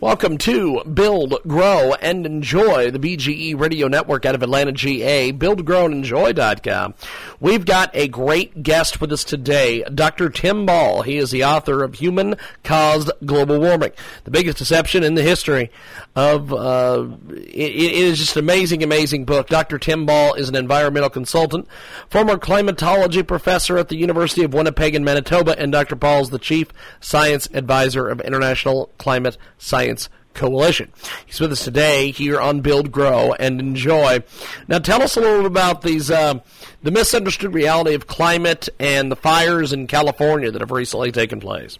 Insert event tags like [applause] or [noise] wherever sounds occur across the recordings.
Welcome to Build, Grow, and Enjoy, the BGE Radio Network out of Atlanta, GA, buildgrowandenjoy.com. We've got a great guest with us today, Dr. Tim Ball. He is the author of Human Caused Global Warming, the biggest deception in the history of, uh, it, it is just an amazing, amazing book. Dr. Tim Ball is an environmental consultant, former climatology professor at the University of Winnipeg in Manitoba, and Dr. Ball is the chief science advisor of International Climate Science Coalition. He's with us today here on Build, Grow, and Enjoy. Now, tell us a little bit about these uh, the misunderstood reality of climate and the fires in California that have recently taken place.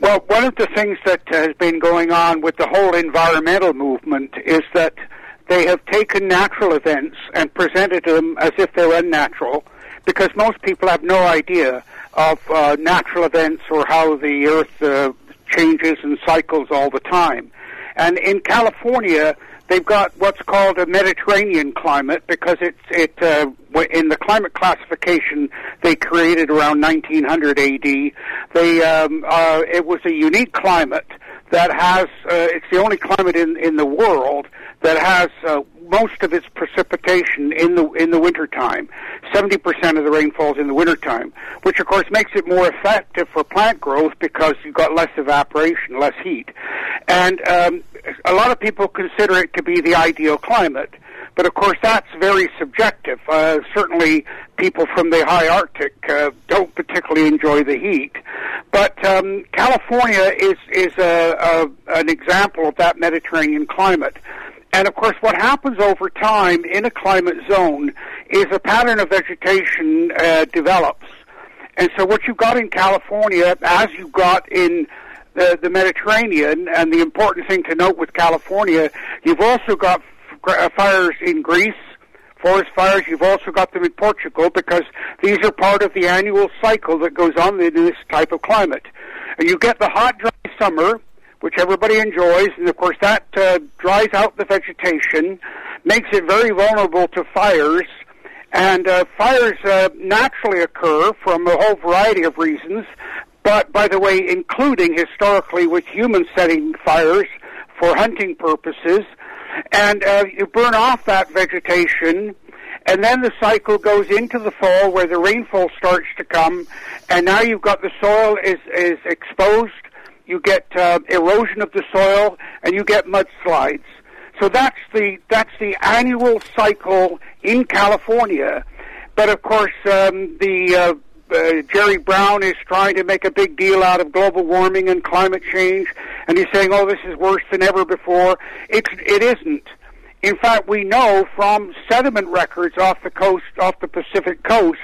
Well, one of the things that has been going on with the whole environmental movement is that they have taken natural events and presented them as if they're unnatural, because most people have no idea of uh, natural events or how the Earth uh, changes and cycles all the time. And in California, they've got what's called a Mediterranean climate because it's it uh, in the climate classification they created around 1900 AD. They um, uh, it was a unique climate that has uh, it's the only climate in in the world that has uh, most of its precipitation in the in the wintertime. Seventy percent of the rainfall is in the wintertime, which of course makes it more effective for plant growth because you've got less evaporation, less heat, and um, a lot of people consider it to be the ideal climate. But of course, that's very subjective. Uh, certainly, people from the high Arctic uh, don't particularly enjoy the heat. But um, California is is a, a, an example of that Mediterranean climate. And of course, what happens over time in a climate zone is a pattern of vegetation uh, develops. And so, what you've got in California, as you've got in the, the Mediterranean, and the important thing to note with California, you've also got f- fires in Greece, forest fires. You've also got them in Portugal because these are part of the annual cycle that goes on in this type of climate. And you get the hot, dry summer, which everybody enjoys, and of course that uh, dries out the vegetation, makes it very vulnerable to fires, and uh, fires uh, naturally occur from a whole variety of reasons, but by the way, including historically with humans setting fires for hunting purposes, and uh, you burn off that vegetation, and then the cycle goes into the fall where the rainfall starts to come, and now you've got the soil is is exposed you get uh, erosion of the soil, and you get mudslides. So that's the that's the annual cycle in California. But of course, um, the uh, uh, Jerry Brown is trying to make a big deal out of global warming and climate change, and he's saying, "Oh, this is worse than ever before." It's it isn't. In fact, we know from sediment records off the coast, off the Pacific coast,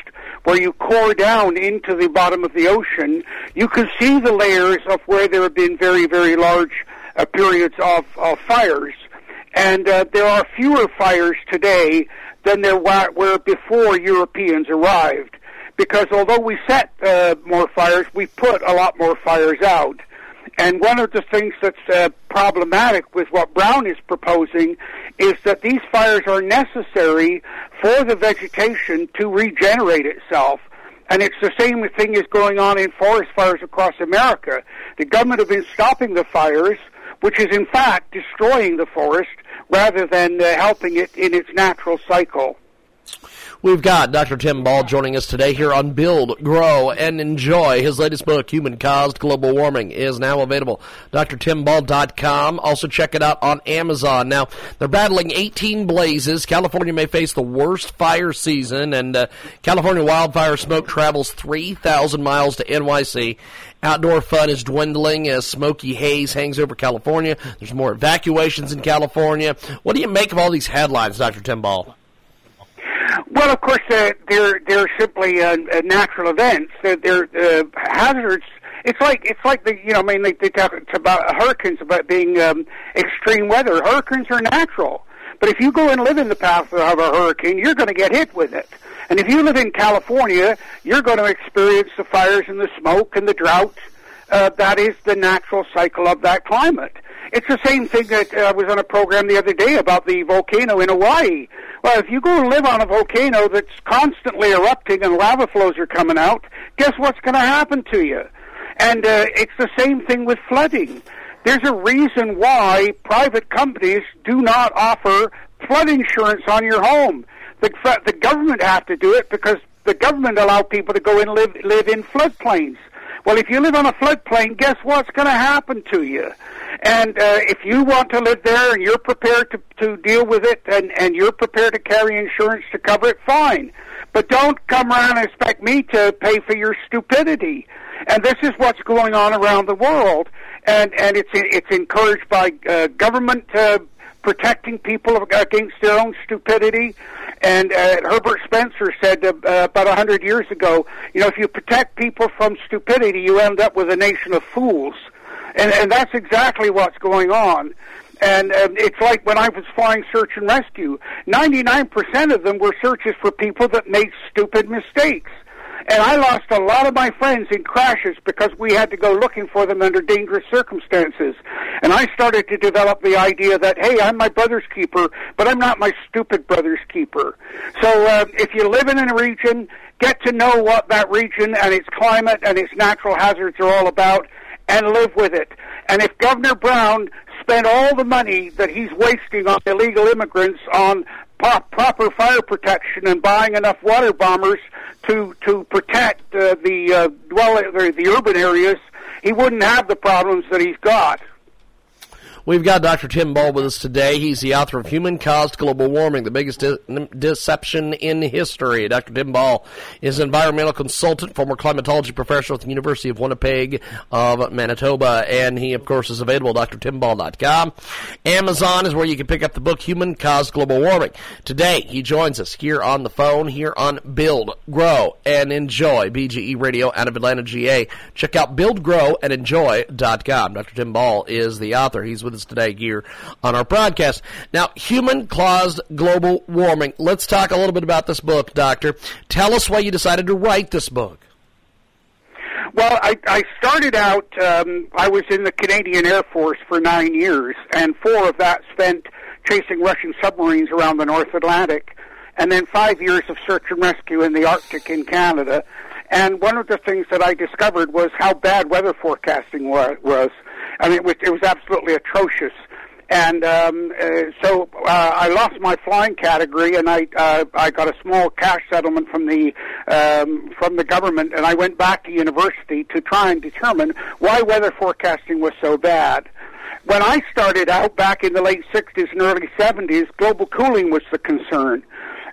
where you core down into the bottom of the ocean, you can see the layers of where there have been very, very large uh, periods of, of fires. And uh, there are fewer fires today than there were, before Europeans arrived. Because although we set uh, more fires, we put a lot more fires out. And one of the things that's uh, problematic with what Brown is proposing is that these fires are necessary for the vegetation to regenerate itself. And it's the same thing is going on in forest fires across America. The government have been stopping the fires, which is in fact destroying the forest rather than uh, helping it in its natural cycle. We've got Dr. Tim Ball joining us today here on Build, Grow, and Enjoy. His latest book, Human Caused Global Warming, is now available. DrTimBall.com. Also check it out on Amazon. Now, they're battling 18 blazes. California may face the worst fire season, and uh, California wildfire smoke travels 3,000 miles to NYC. Outdoor fun is dwindling as smoky haze hangs over California. There's more evacuations in California. What do you make of all these headlines, Dr. Tim Ball? Well, of course, uh, they're they're simply uh, uh, natural events. They're, they're uh, hazards It's like it's like the you know I mean they, they talk about hurricanes about being um, extreme weather. Hurricanes are natural, but if you go and live in the path of a hurricane, you're going to get hit with it. And if you live in California, you're going to experience the fires and the smoke and the drought. Uh, that is the natural cycle of that climate. It's the same thing that uh, I was on a program the other day about the volcano in Hawaii. Well, if you go live on a volcano that's constantly erupting and lava flows are coming out, guess what's going to happen to you? And uh, it's the same thing with flooding. There's a reason why private companies do not offer flood insurance on your home. The, the government have to do it because the government allow people to go and live live in floodplains. Well, if you live on a floodplain, guess what's going to happen to you? And uh, if you want to live there and you're prepared to, to deal with it and, and you're prepared to carry insurance to cover it, fine. But don't come around and expect me to pay for your stupidity. And this is what's going on around the world. And, and it's, it's encouraged by uh, government uh, protecting people against their own stupidity. And uh, Herbert Spencer said uh, about a hundred years ago, you know, if you protect people from stupidity, you end up with a nation of fools. And, and that's exactly what's going on. And um, it's like when I was flying search and rescue, 99% of them were searches for people that made stupid mistakes. And I lost a lot of my friends in crashes because we had to go looking for them under dangerous circumstances. And I started to develop the idea that, hey, I'm my brother's keeper, but I'm not my stupid brother's keeper. So uh, if you live in a region, get to know what that region and its climate and its natural hazards are all about and live with it. And if Governor Brown spent all the money that he's wasting on illegal immigrants on proper fire protection and buying enough water bombers to to protect uh, the uh, well the, the urban areas, he wouldn't have the problems that he's got. We've got Dr. Tim Ball with us today. He's the author of Human Caused Global Warming, the biggest de- deception in history. Dr. Tim Ball is an environmental consultant, former climatology professor at the University of Winnipeg of Manitoba, and he, of course, is available at drtimball.com. Amazon is where you can pick up the book Human Caused Global Warming. Today, he joins us here on the phone, here on Build, Grow, and Enjoy, BGE Radio out of Atlanta, GA. Check out buildgrowandenjoy.com. Dr. Tim Ball is the author. He's with with us today here on our broadcast. Now, human caused global warming. Let's talk a little bit about this book, Doctor. Tell us why you decided to write this book. Well, I, I started out, um, I was in the Canadian Air Force for nine years, and four of that spent chasing Russian submarines around the North Atlantic, and then five years of search and rescue in the Arctic in Canada. And one of the things that I discovered was how bad weather forecasting was. I mean, it was, it was absolutely atrocious. And um, uh, so uh, I lost my flying category, and I uh, I got a small cash settlement from the um, from the government, and I went back to university to try and determine why weather forecasting was so bad. When I started out back in the late 60s and early 70s, global cooling was the concern.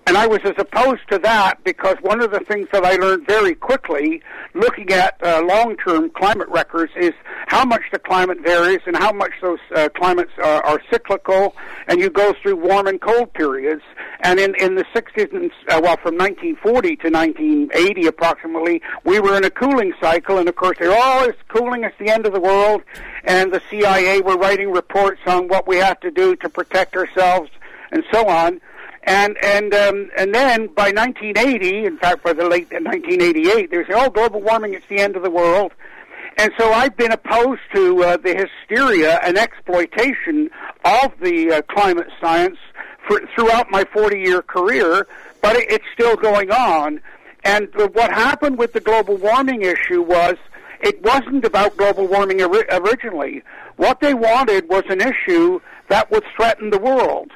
And I was as opposed to that because one of the things that I learned very quickly looking at uh, long-term climate records is how much the climate varies and how much those uh, climates are, are cyclical. And you go through warm and cold periods. And in, in the 60s, and, uh, well, from 1940 to 1980 approximately, we were in a cooling cycle. And of course they're always cooling at the end of the world. And the CIA were writing reports on what we have to do to protect ourselves and so on and and um, and then by 1980, in fact, by the late 1988, they say, "Oh, global warming, it's the end of the world." And so I've been opposed to uh, the hysteria and exploitation of the uh, climate science for, throughout my 40-year career, but it, it's still going on. And uh, what happened with the global warming issue was it wasn't about global warming ori- originally. What they wanted was an issue that would threaten the world.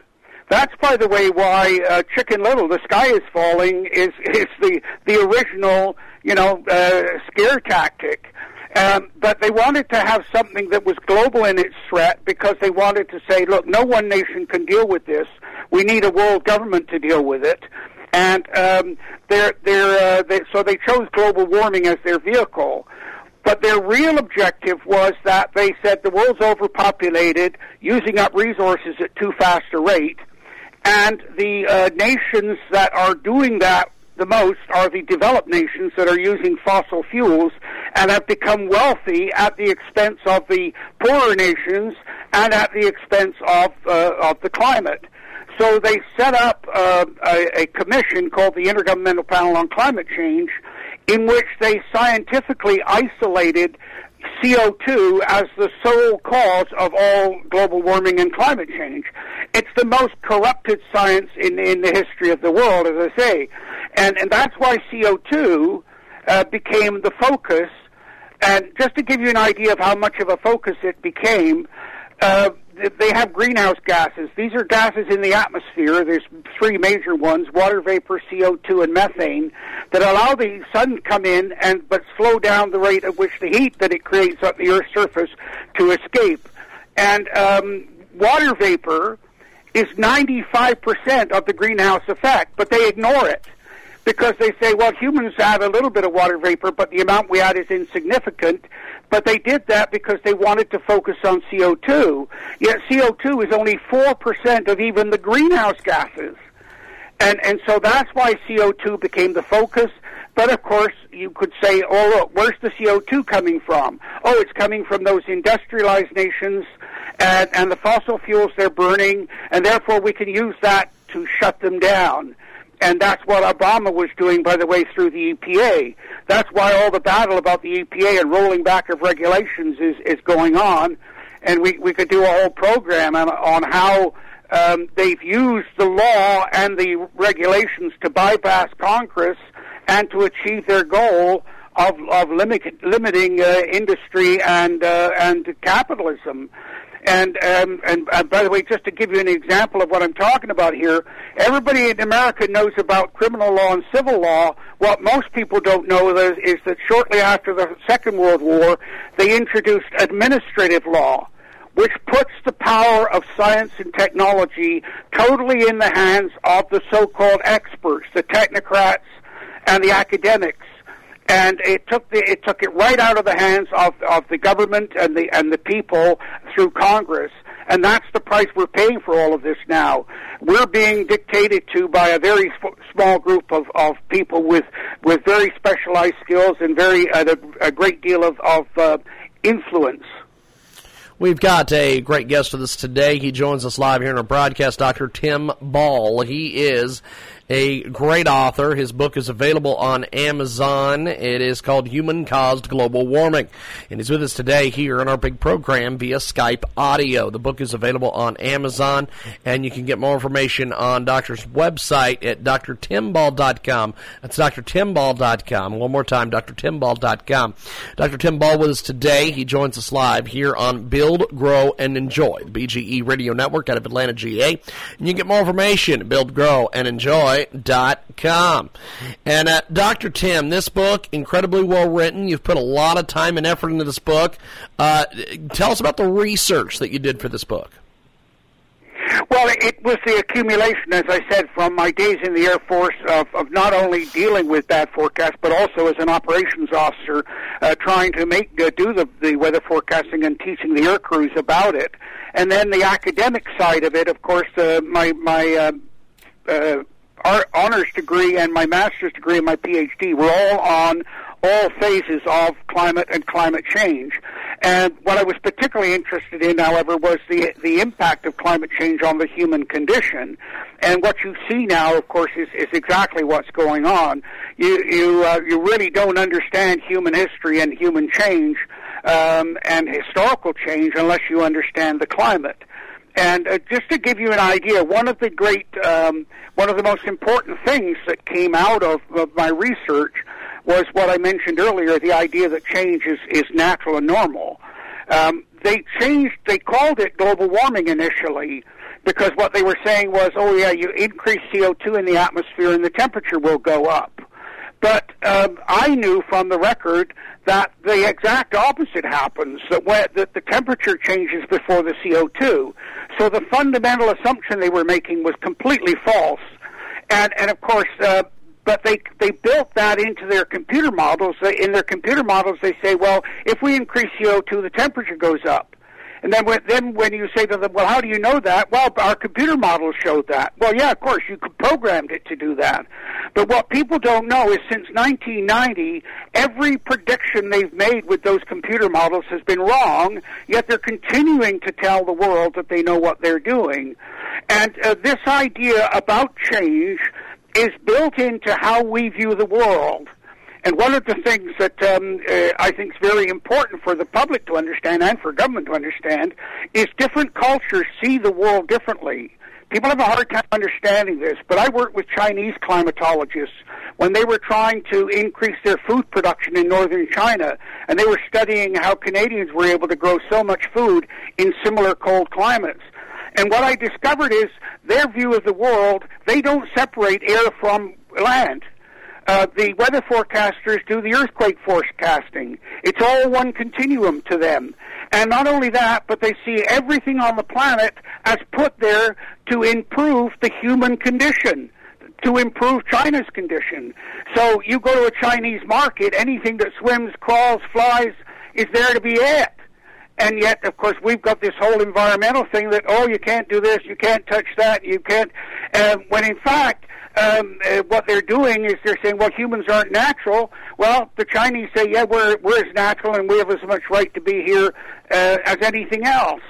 That's, by the way, why uh, Chicken Little, the sky is falling, is is the the original, you know, uh, scare tactic. Um, but they wanted to have something that was global in its threat because they wanted to say, look, no one nation can deal with this. We need a world government to deal with it. And um, they're, they're, uh, they, so they chose global warming as their vehicle. But their real objective was that they said the world's overpopulated, using up resources at too fast a rate, and the uh, nations that are doing that the most are the developed nations that are using fossil fuels and have become wealthy at the expense of the poorer nations and at the expense of uh, of the climate. So they set up uh, a, a commission called the Intergovernmental Panel on Climate Change, in which they scientifically isolated CO2 as the sole cause of all global warming and climate change. It's the most corrupted science in, in the history of the world, as I say. And, and that's why CO2 uh, became the focus. And just to give you an idea of how much of a focus it became, uh, they have greenhouse gases. These are gases in the atmosphere. There's three major ones: water vapor, CO2, and methane, that allow the sun to come in and but slow down the rate at which the heat that it creates on the Earth's surface to escape. And um, water vapor is 95% of the greenhouse effect, but they ignore it because they say, well, humans add a little bit of water vapor, but the amount we add is insignificant. But they did that because they wanted to focus on CO2. Yet CO2 is only 4% of even the greenhouse gases. And, and so that's why CO2 became the focus. But of course, you could say, oh, look, where's the CO2 coming from? Oh, it's coming from those industrialized nations and, and the fossil fuels they're burning, and therefore we can use that to shut them down. And that's what Obama was doing, by the way, through the EPA. That's why all the battle about the EPA and rolling back of regulations is, is going on. And we, we could do a whole program on, on how um, they've used the law and the regulations to bypass Congress and to achieve their goal of, of limit, limiting uh, industry and, uh, and capitalism. And, um, and uh, by the way, just to give you an example of what I'm talking about here, everybody in America knows about criminal law and civil law. What most people don't know is, is that shortly after the Second World War, they introduced administrative law which puts the power of science and technology totally in the hands of the so-called experts, the technocrats and the academics and it took the, it took it right out of the hands of of the government and the and the people through Congress. And that's the price we're paying for all of this now. We're being dictated to by a very small group of, of people with, with very specialized skills and very uh, a, great deal of, of uh, influence. We've got a great guest with us today. He joins us live here in our broadcast, Dr. Tim Ball. He is a great author. His book is available on Amazon. It is called Human Caused Global Warming. And he's with us today here in our big program via Skype audio. The book is available on Amazon, and you can get more information on Doctor's website at drtimball.com. That's drtimball.com. One more time, drtimball.com. Dr. Tim Ball with us today. He joins us live here on Build, Grow, and Enjoy, the BGE Radio Network out of Atlanta, GA. And you can get more information at Build, Grow, and Enjoy Joy.com. And uh, Dr. Tim, this book, incredibly well written. You've put a lot of time and effort into this book. Uh, tell us about the research that you did for this book. Well, it was the accumulation, as I said, from my days in the Air Force of, of not only dealing with bad forecasts, but also as an operations officer, uh, trying to make uh, do the, the weather forecasting and teaching the air crews about it. And then the academic side of it, of course, uh, my my uh, uh, honors degree and my master's degree and my PhD were all on all phases of climate and climate change. And what I was particularly interested in, however, was the the impact of climate change on the human condition. And what you see now, of course, is, is exactly what's going on. You you uh, you really don't understand human history and human change um, and historical change unless you understand the climate. And uh, just to give you an idea, one of the great, um, one of the most important things that came out of, of my research was what I mentioned earlier, the idea that change is, is natural and normal. Um, they changed, they called it global warming initially because what they were saying was, oh yeah, you increase CO2 in the atmosphere and the temperature will go up. But um, I knew from the record that the exact opposite happens, that, when, that the temperature changes before the CO2. So the fundamental assumption they were making was completely false. And, and of course, uh, but they they built that into their computer models. in their computer models, they say, well, if we increase CO2, the temperature goes up. And then when, then when you say to them, well, how do you know that? Well, our computer models showed that. Well, yeah, of course, you programmed it to do that. But what people don't know is since 1990, every prediction they've made with those computer models has been wrong, yet they're continuing to tell the world that they know what they're doing. And uh, this idea about change is built into how we view the world. And one of the things that um, uh, I think is very important for the public to understand and for government to understand is different cultures see the world differently. People have a hard time understanding this, but I worked with Chinese climatologists when they were trying to increase their food production in northern China, and they were studying how Canadians were able to grow so much food in similar cold climates. And what I discovered is their view of the world, they don't separate air from land uh, the weather forecasters do the earthquake forecasting. It's all one continuum to them. And not only that, but they see everything on the planet as put there to improve the human condition, to improve China's condition. So you go to a Chinese market, anything that swims, crawls, flies is there to be it. And yet, of course, we've got this whole environmental thing that, oh, you can't do this, you can't touch that, you can't, uh, when in fact, um, uh, what they're doing is they're saying, well, humans aren't natural. Well, the Chinese say, yeah, we're we're as natural and we have as much right to be here uh, as anything else.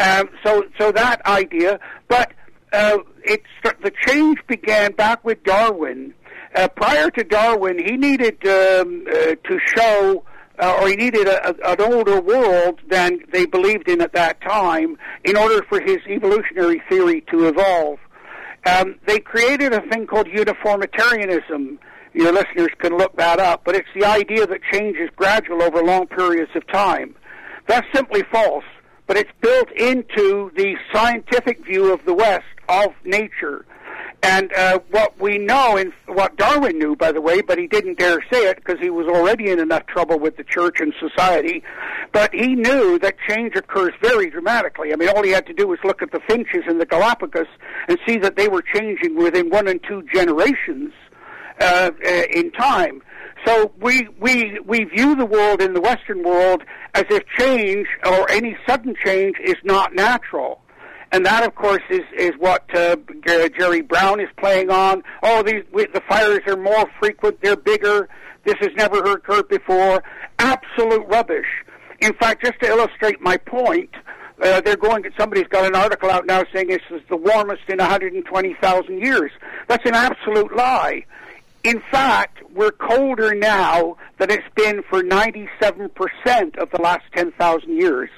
Um, so so that idea, but uh, it's the change began back with Darwin. Uh, prior to Darwin, he needed um, uh, to show. Uh, or he needed a, a, an older world than they believed in at that time in order for his evolutionary theory to evolve. Um, they created a thing called uniformitarianism. Your listeners can look that up, but it's the idea that change is gradual over long periods of time. That's simply false, but it's built into the scientific view of the West of nature. And uh, what we know, and what Darwin knew, by the way, but he didn't dare say it because he was already in enough trouble with the church and society. But he knew that change occurs very dramatically. I mean, all he had to do was look at the finches in the Galapagos and see that they were changing within one and two generations uh, uh in time. So we, we, we view the world in the Western world as if change or any sudden change is not natural and that, of course, is is what uh, Jerry Brown is playing on. Oh, these we, the fires are more frequent; they're bigger. This has never occurred before. Absolute rubbish. In fact, just to illustrate my point, uh, they're going. Somebody's got an article out now saying this is the warmest in 120,000 years. That's an absolute lie. In fact, we're colder now than it's been for 97% of the last 10,000 years.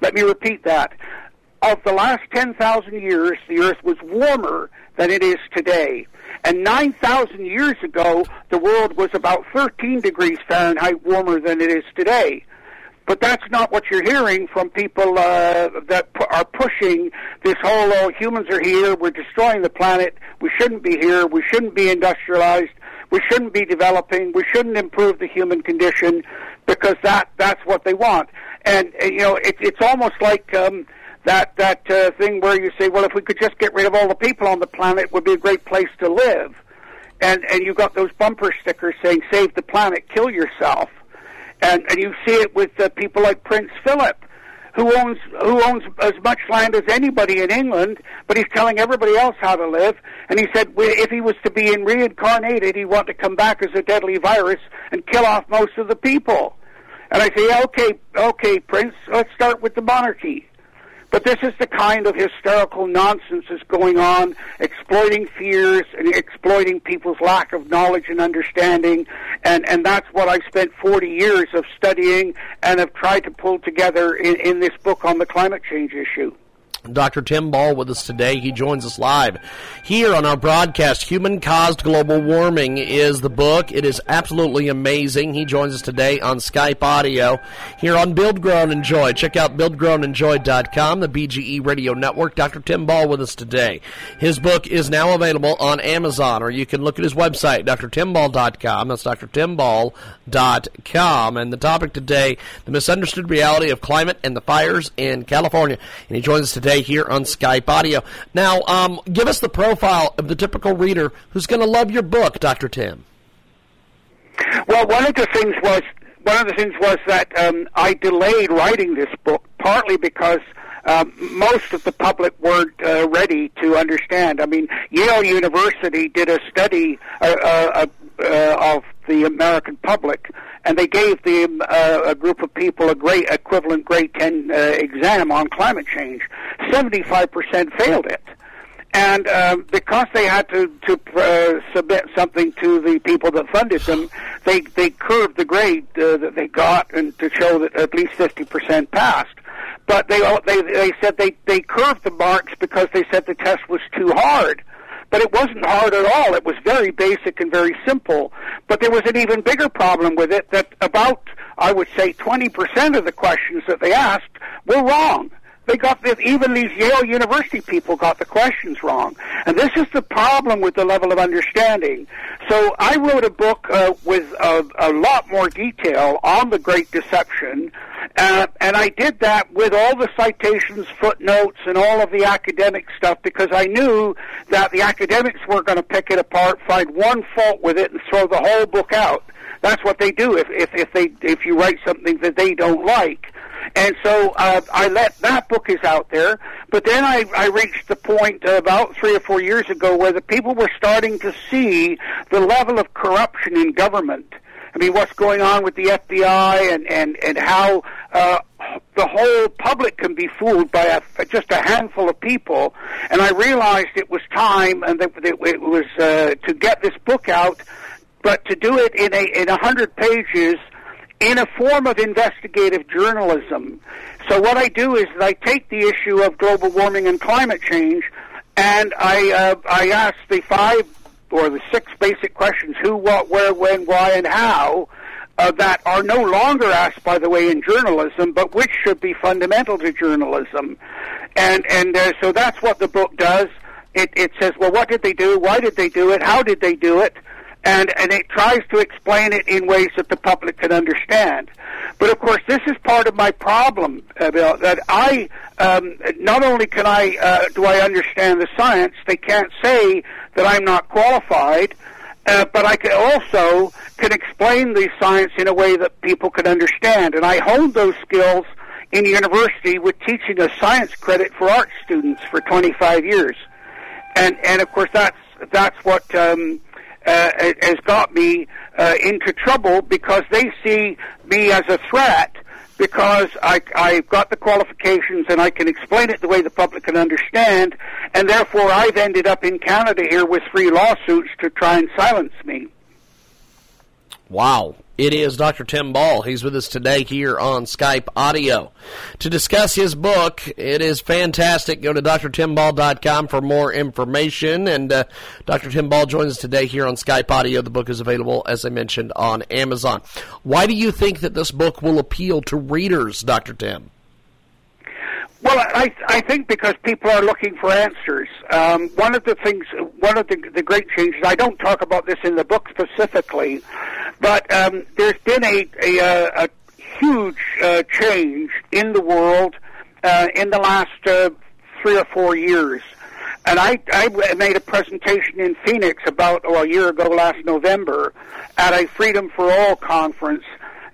Let me repeat that of the last 10,000 years, the Earth was warmer than it is today. And 9,000 years ago, the world was about 13 degrees Fahrenheit warmer than it is today. But that's not what you're hearing from people uh, that pu- are pushing this whole, oh, humans are here, we're destroying the planet, we shouldn't be here, we shouldn't be industrialized, we shouldn't be developing, we shouldn't improve the human condition, because that, that's what they want. And, uh, you know, it, it's almost like, um, that that uh, thing where you say, well, if we could just get rid of all the people on the planet, it would be a great place to live. And and you got those bumper stickers saying, "Save the planet, kill yourself," and and you see it with uh, people like Prince Philip, who owns who owns as much land as anybody in England, but he's telling everybody else how to live. And he said, if he was to be reincarnated, he'd want to come back as a deadly virus and kill off most of the people. And I say, okay, okay, Prince, let's start with the monarchy. But this is the kind of hysterical nonsense that's going on, exploiting fears and exploiting people's lack of knowledge and understanding. And, and that's what I've spent 40 years of studying and have tried to pull together in, in this book on the climate change issue. Dr. Tim Ball with us today. He joins us live here on our broadcast. Human Caused Global Warming is the book. It is absolutely amazing. He joins us today on Skype audio here on Build, Grow, and Enjoy. Check out buildgrowandenjoy.com, the BGE radio network. Dr. Tim Ball with us today. His book is now available on Amazon, or you can look at his website, drtimball.com. That's drtimball.com. And the topic today, the misunderstood reality of climate and the fires in California. And he joins us today here on Skype Audio. Now, um, give us the profile of the typical reader who's going to love your book, Dr. Tim. Well, one of the things was one of the things was that um, I delayed writing this book partly because um, most of the public weren't uh, ready to understand. I mean, Yale University did a study uh, uh, of the American public, and they gave the uh, a group of people a great equivalent grade 10 uh, exam on climate change. 75% failed it. And uh, because they had to to uh, submit something to the people that funded them, they they curved the grade uh, that they got and to show that at least fifty percent passed. But they they they said they they curved the marks because they said the test was too hard. But it wasn't hard at all. It was very basic and very simple. But there was an even bigger problem with it that about I would say 20% of the questions that they asked were wrong. They got this, even these Yale University people got the questions wrong. And this is the problem with the level of understanding. So I wrote a book uh, with a, a lot more detail on the Great Deception, uh, and I did that with all the citations, footnotes, and all of the academic stuff because I knew that the academics were going to pick it apart, find one fault with it, and throw the whole book out. That's what they do if, if, if they if you write something that they don't like. And so uh, I let that book is out there. But then I, I reached the point about three or four years ago where the people were starting to see the level of corruption in government. I mean, what's going on with the FBI and and and how uh, the whole public can be fooled by a, just a handful of people. And I realized it was time, and that it was uh, to get this book out, but to do it in a in a hundred pages in a form of investigative journalism. So what I do is I take the issue of global warming and climate change, and I uh, I ask the five or the six basic questions: who, what, where, when, why, and how. Uh, that are no longer asked, by the way, in journalism, but which should be fundamental to journalism, and and uh, so that's what the book does. It, it says, well, what did they do? Why did they do it? How did they do it? and and it tries to explain it in ways that the public can understand. But of course, this is part of my problem, uh, Bill, that I um, not only can I uh, do I understand the science, they can't say that I'm not qualified. Uh, but I can also can explain the science in a way that people can understand, and I honed those skills in university with teaching a science credit for art students for 25 years, and and of course that's that's what um, uh, has got me uh, into trouble because they see me as a threat because I, I've got the qualifications and I can explain it the way the public can understand, and therefore I've ended up in Canada here with three lawsuits to try and silence me. Wow. It is Dr. Tim Ball. He's with us today here on Skype Audio to discuss his book. It is fantastic. Go to drtimball.com for more information. And uh, Dr. Tim Ball joins us today here on Skype Audio. The book is available, as I mentioned, on Amazon. Why do you think that this book will appeal to readers, Dr. Tim? Well, I I think because people are looking for answers. Um, one of the things, one of the the great changes. I don't talk about this in the book specifically, but um, there's been a a, a huge uh, change in the world uh, in the last uh, three or four years. And I, I made a presentation in Phoenix about oh, a year ago, last November, at a Freedom for All conference,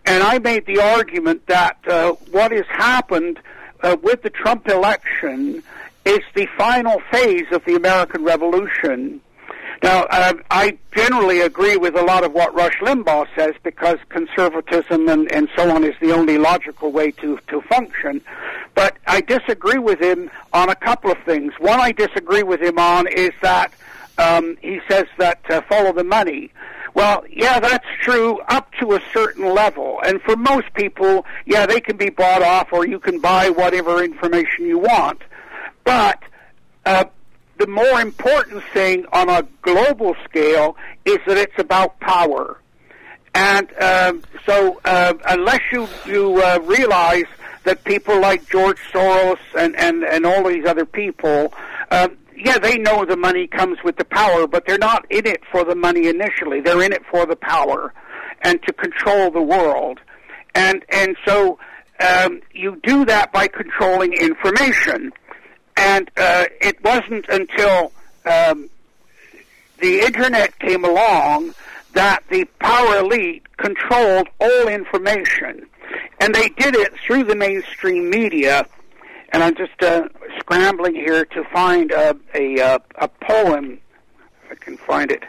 and I made the argument that uh, what has happened uh, with the Trump election is the final phase of the American Revolution. Now, uh, I generally agree with a lot of what Rush Limbaugh says because conservatism and, and so on is the only logical way to, to function. But I disagree with him on a couple of things. One I disagree with him on is that um, he says that uh, follow the money. Well, yeah, that's true up to a certain level. And for most people, yeah, they can be bought off or you can buy whatever information you want. But uh, the more important thing on a global scale is that it's about power. And um, so, uh, unless you you uh, realize that people like George Soros and and and all these other people, uh, yeah, they know the money comes with the power, but they're not in it for the money initially. They're in it for the power and to control the world. And and so um, you do that by controlling information. And uh, it wasn't until um, the internet came along that the power elite controlled all information, and they did it through the mainstream media. And I'm just uh, scrambling here to find a a, uh, a poem. If I can find it.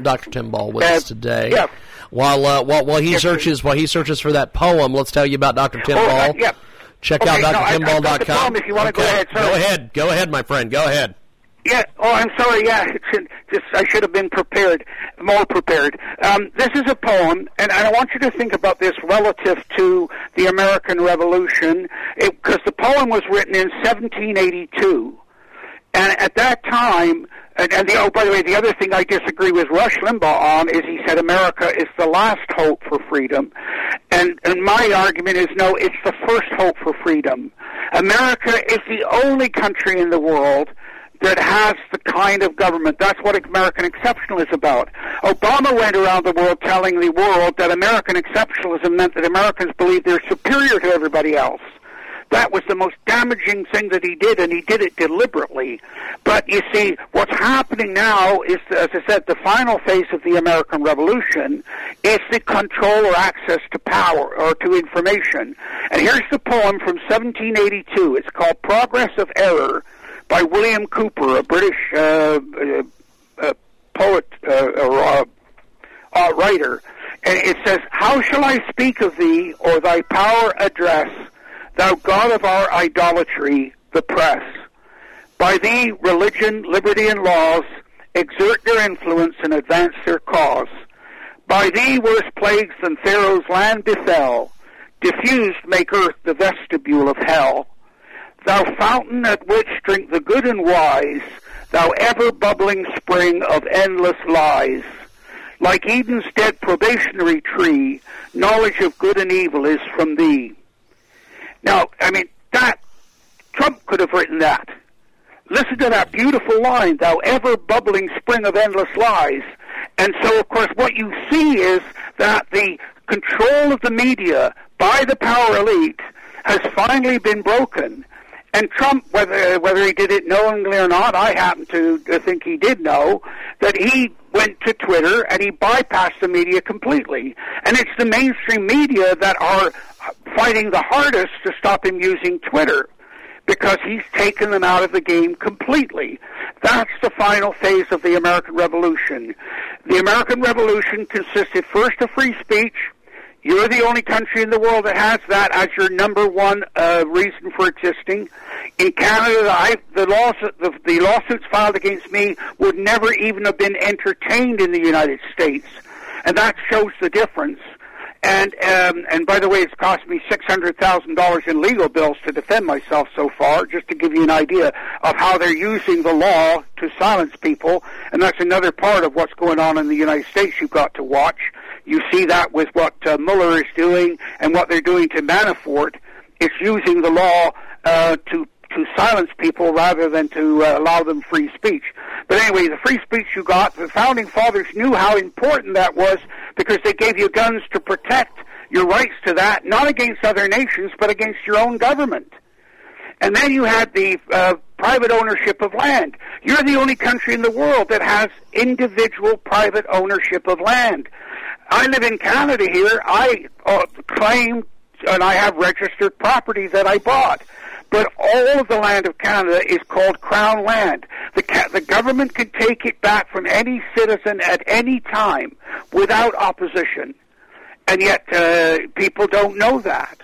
Dr. Tim Ball with Uh, us today. yeah. While uh, while while he Yes, searches while he searches for that poem, let's tell you about Dr. Oh, Ball. uh, yeah. Check Okay, out no, I- I've got the drtimball.com. if you wanna go Okay, ahead, Go ahead. Go ahead, my friend. Go ahead. Yeah. Oh, I'm sorry. Yeah, it [laughs] should, just I should have been prepared, more prepared. Um, this is a poem, and I want you to think about this relative to the American Revolution, because the poem was written in 1782, and at that time. And, and the, oh, by the way, the other thing I disagree with Rush Limbaugh on is he said America is the last hope for freedom, and and my argument is no, it's the first hope for freedom. America is the only country in the world that has the kind of government. That's what American exceptional is about. Obama went around the world telling the world that American exceptionalism meant that Americans believe they're superior to everybody else. That was the most damaging thing that he did, and he did it deliberately. But you see, what's happening now is, as I said, the final phase of the American Revolution is the control or access to power or to information. And here's the poem from 1782. It's called Progress of Error by William Cowper, a British uh, uh, uh, poet uh, or uh, writer. And it says, How shall I speak of thee or thy power address, thou God of our idolatry, the press? By thee, religion, liberty, and laws exert their influence and advance their cause. By thee, worse plagues than Pharaoh's land befell, diffused make earth the vestibule of hell. Thou fountain at which drink the good and wise, thou ever bubbling spring of endless lies. Like Eden's dead probationary tree, knowledge of good and evil is from thee. Now, I mean, that, Trump could have written that. Listen to that beautiful line, thou ever bubbling spring of endless lies. And so, of course, what you see is that the control of the media by the power elite has finally been broken. And Trump, whether whether he did it knowingly or not, I happen to think he did know that he went to Twitter and he bypassed the media completely. And it's the mainstream media that are fighting the hardest to stop him using Twitter because he's taken them out of the game completely. That's the final phase of the American Revolution. The American Revolution consisted first of free speech. You're the only country in the world that has that as your number one uh, reason for existing. In Canada, I, the, laws, the, the lawsuits filed against me would never even have been entertained in the United States, and that shows the difference. And um, and by the way, it's cost me six hundred thousand dollars in legal bills to defend myself so far, just to give you an idea of how they're using the law to silence people. And that's another part of what's going on in the United States. You've got to watch. You see that with what uh, Mueller is doing and what they're doing to Manafort. It's using the law uh, to to silence people rather than to uh, allow them free speech. But anyway, the free speech you got, the founding fathers knew how important that was because they gave you guns to protect your rights to that, not against other nations, but against your own government. And then you had the uh, private ownership of land. You're the only country in the world that has individual private ownership of land. I live in Canada here. I uh, claim and I have registered property that I bought. But all of the land of Canada is called Crown land. The, ca- the government can take it back from any citizen at any time without opposition. And yet uh, people don't know that.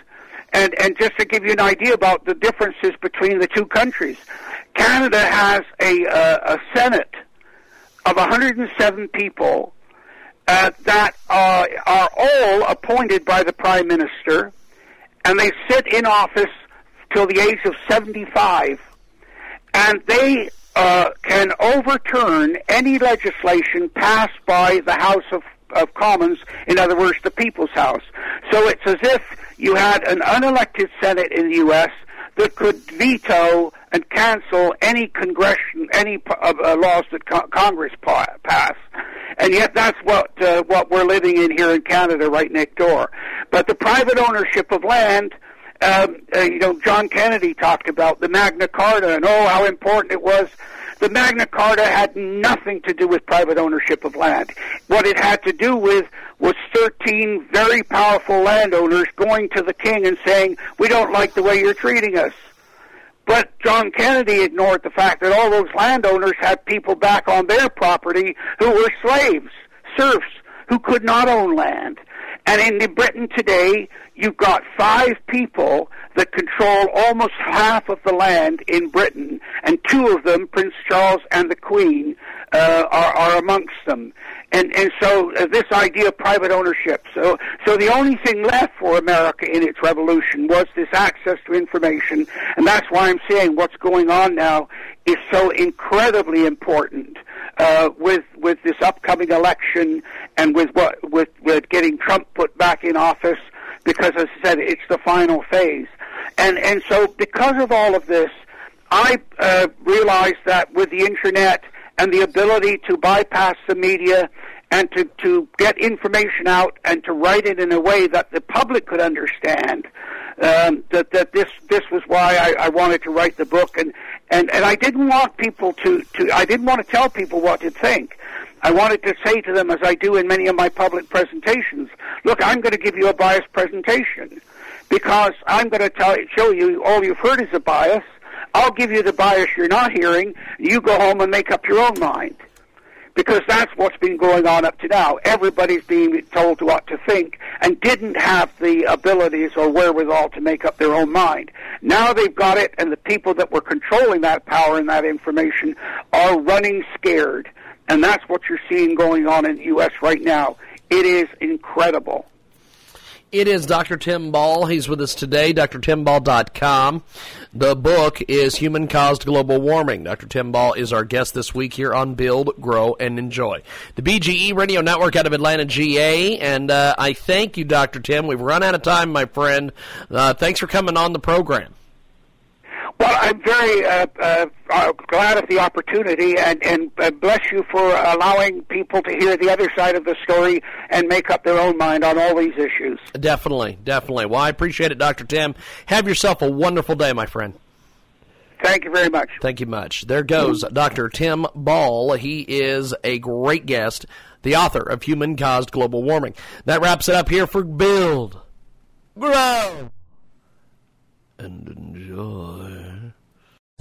And, and just to give you an idea about the differences between the two countries, Canada has a, uh, a Senate of 107 people uh, that uh, are all appointed by the Prime Minister, and they sit in office till the age of 75, and they uh, can overturn any legislation passed by the House of, of Commons, in other words, the People's House. So it's as if you had an unelected Senate in the U.S. that could veto and cancel any congression, any uh, uh, laws that co- Congress pa- pass. And yet that's what uh, what we're living in here in Canada, right next door. But the private ownership of land um, uh, you know, John Kennedy talked about the Magna Carta and oh, how important it was The Magna Carta had nothing to do with private ownership of land. What it had to do with was 13 very powerful landowners going to the king and saying, we don't like the way you're treating us. But John Kennedy ignored the fact that all those landowners had people back on their property who were slaves, serfs, who could not own land. And in Britain today, you've got five people that control almost half of the land in Britain, and two of them, Prince Charles and the Queen, uh, are, are amongst them. And and so uh, this idea of private ownership. So so the only thing left for America in its revolution was this access to information, and that's why I'm saying what's going on now is so incredibly important uh, with with this upcoming election and with what with with getting Trump put back in office because as I said it's the final phase. And and so because of all of this, I uh, realized that with the internet and the ability to bypass the media and to, to get information out and to write it in a way that the public could understand. Um, that that this this was why I, I wanted to write the book and, and and I didn't want people to to I didn't want to tell people what to think. I wanted to say to them, as I do in many of my public presentations, look, I'm going to give you a biased presentation because I'm going to tell show you all you've heard is a bias, I'll give you the bias you're not hearing. You go home and make up your own mind. Because that's what's been going on up to now. Everybody's being told what to think and didn't have the abilities or wherewithal to make up their own mind. Now they've got it and the people that were controlling that power and that information are running scared. And that's what you're seeing going on in the U.S. right now. It is incredible. It is Dr. Tim Ball. He's with us today, drtimball.com. The book is Human Caused Global Warming. Dr. Tim Ball is our guest this week here on Build, Grow, and Enjoy. The BGE Radio Network out of Atlanta, GA. And uh, I thank you, Dr. Tim. We've run out of time, my friend. Uh, thanks for coming on the program. Well, I'm very uh, uh, uh, glad of the opportunity, and, and uh, bless you for allowing people to hear the other side of the story and make up their own mind on all these issues. Definitely, definitely. Well, I appreciate it, Dr. Tim. Have yourself a wonderful day, my friend. Thank you very much. Thank you much. There goes Dr. Tim Ball. He is a great guest, the author of Human Caused Global Warming. That wraps it up here for Build, Grow, and Enjoy.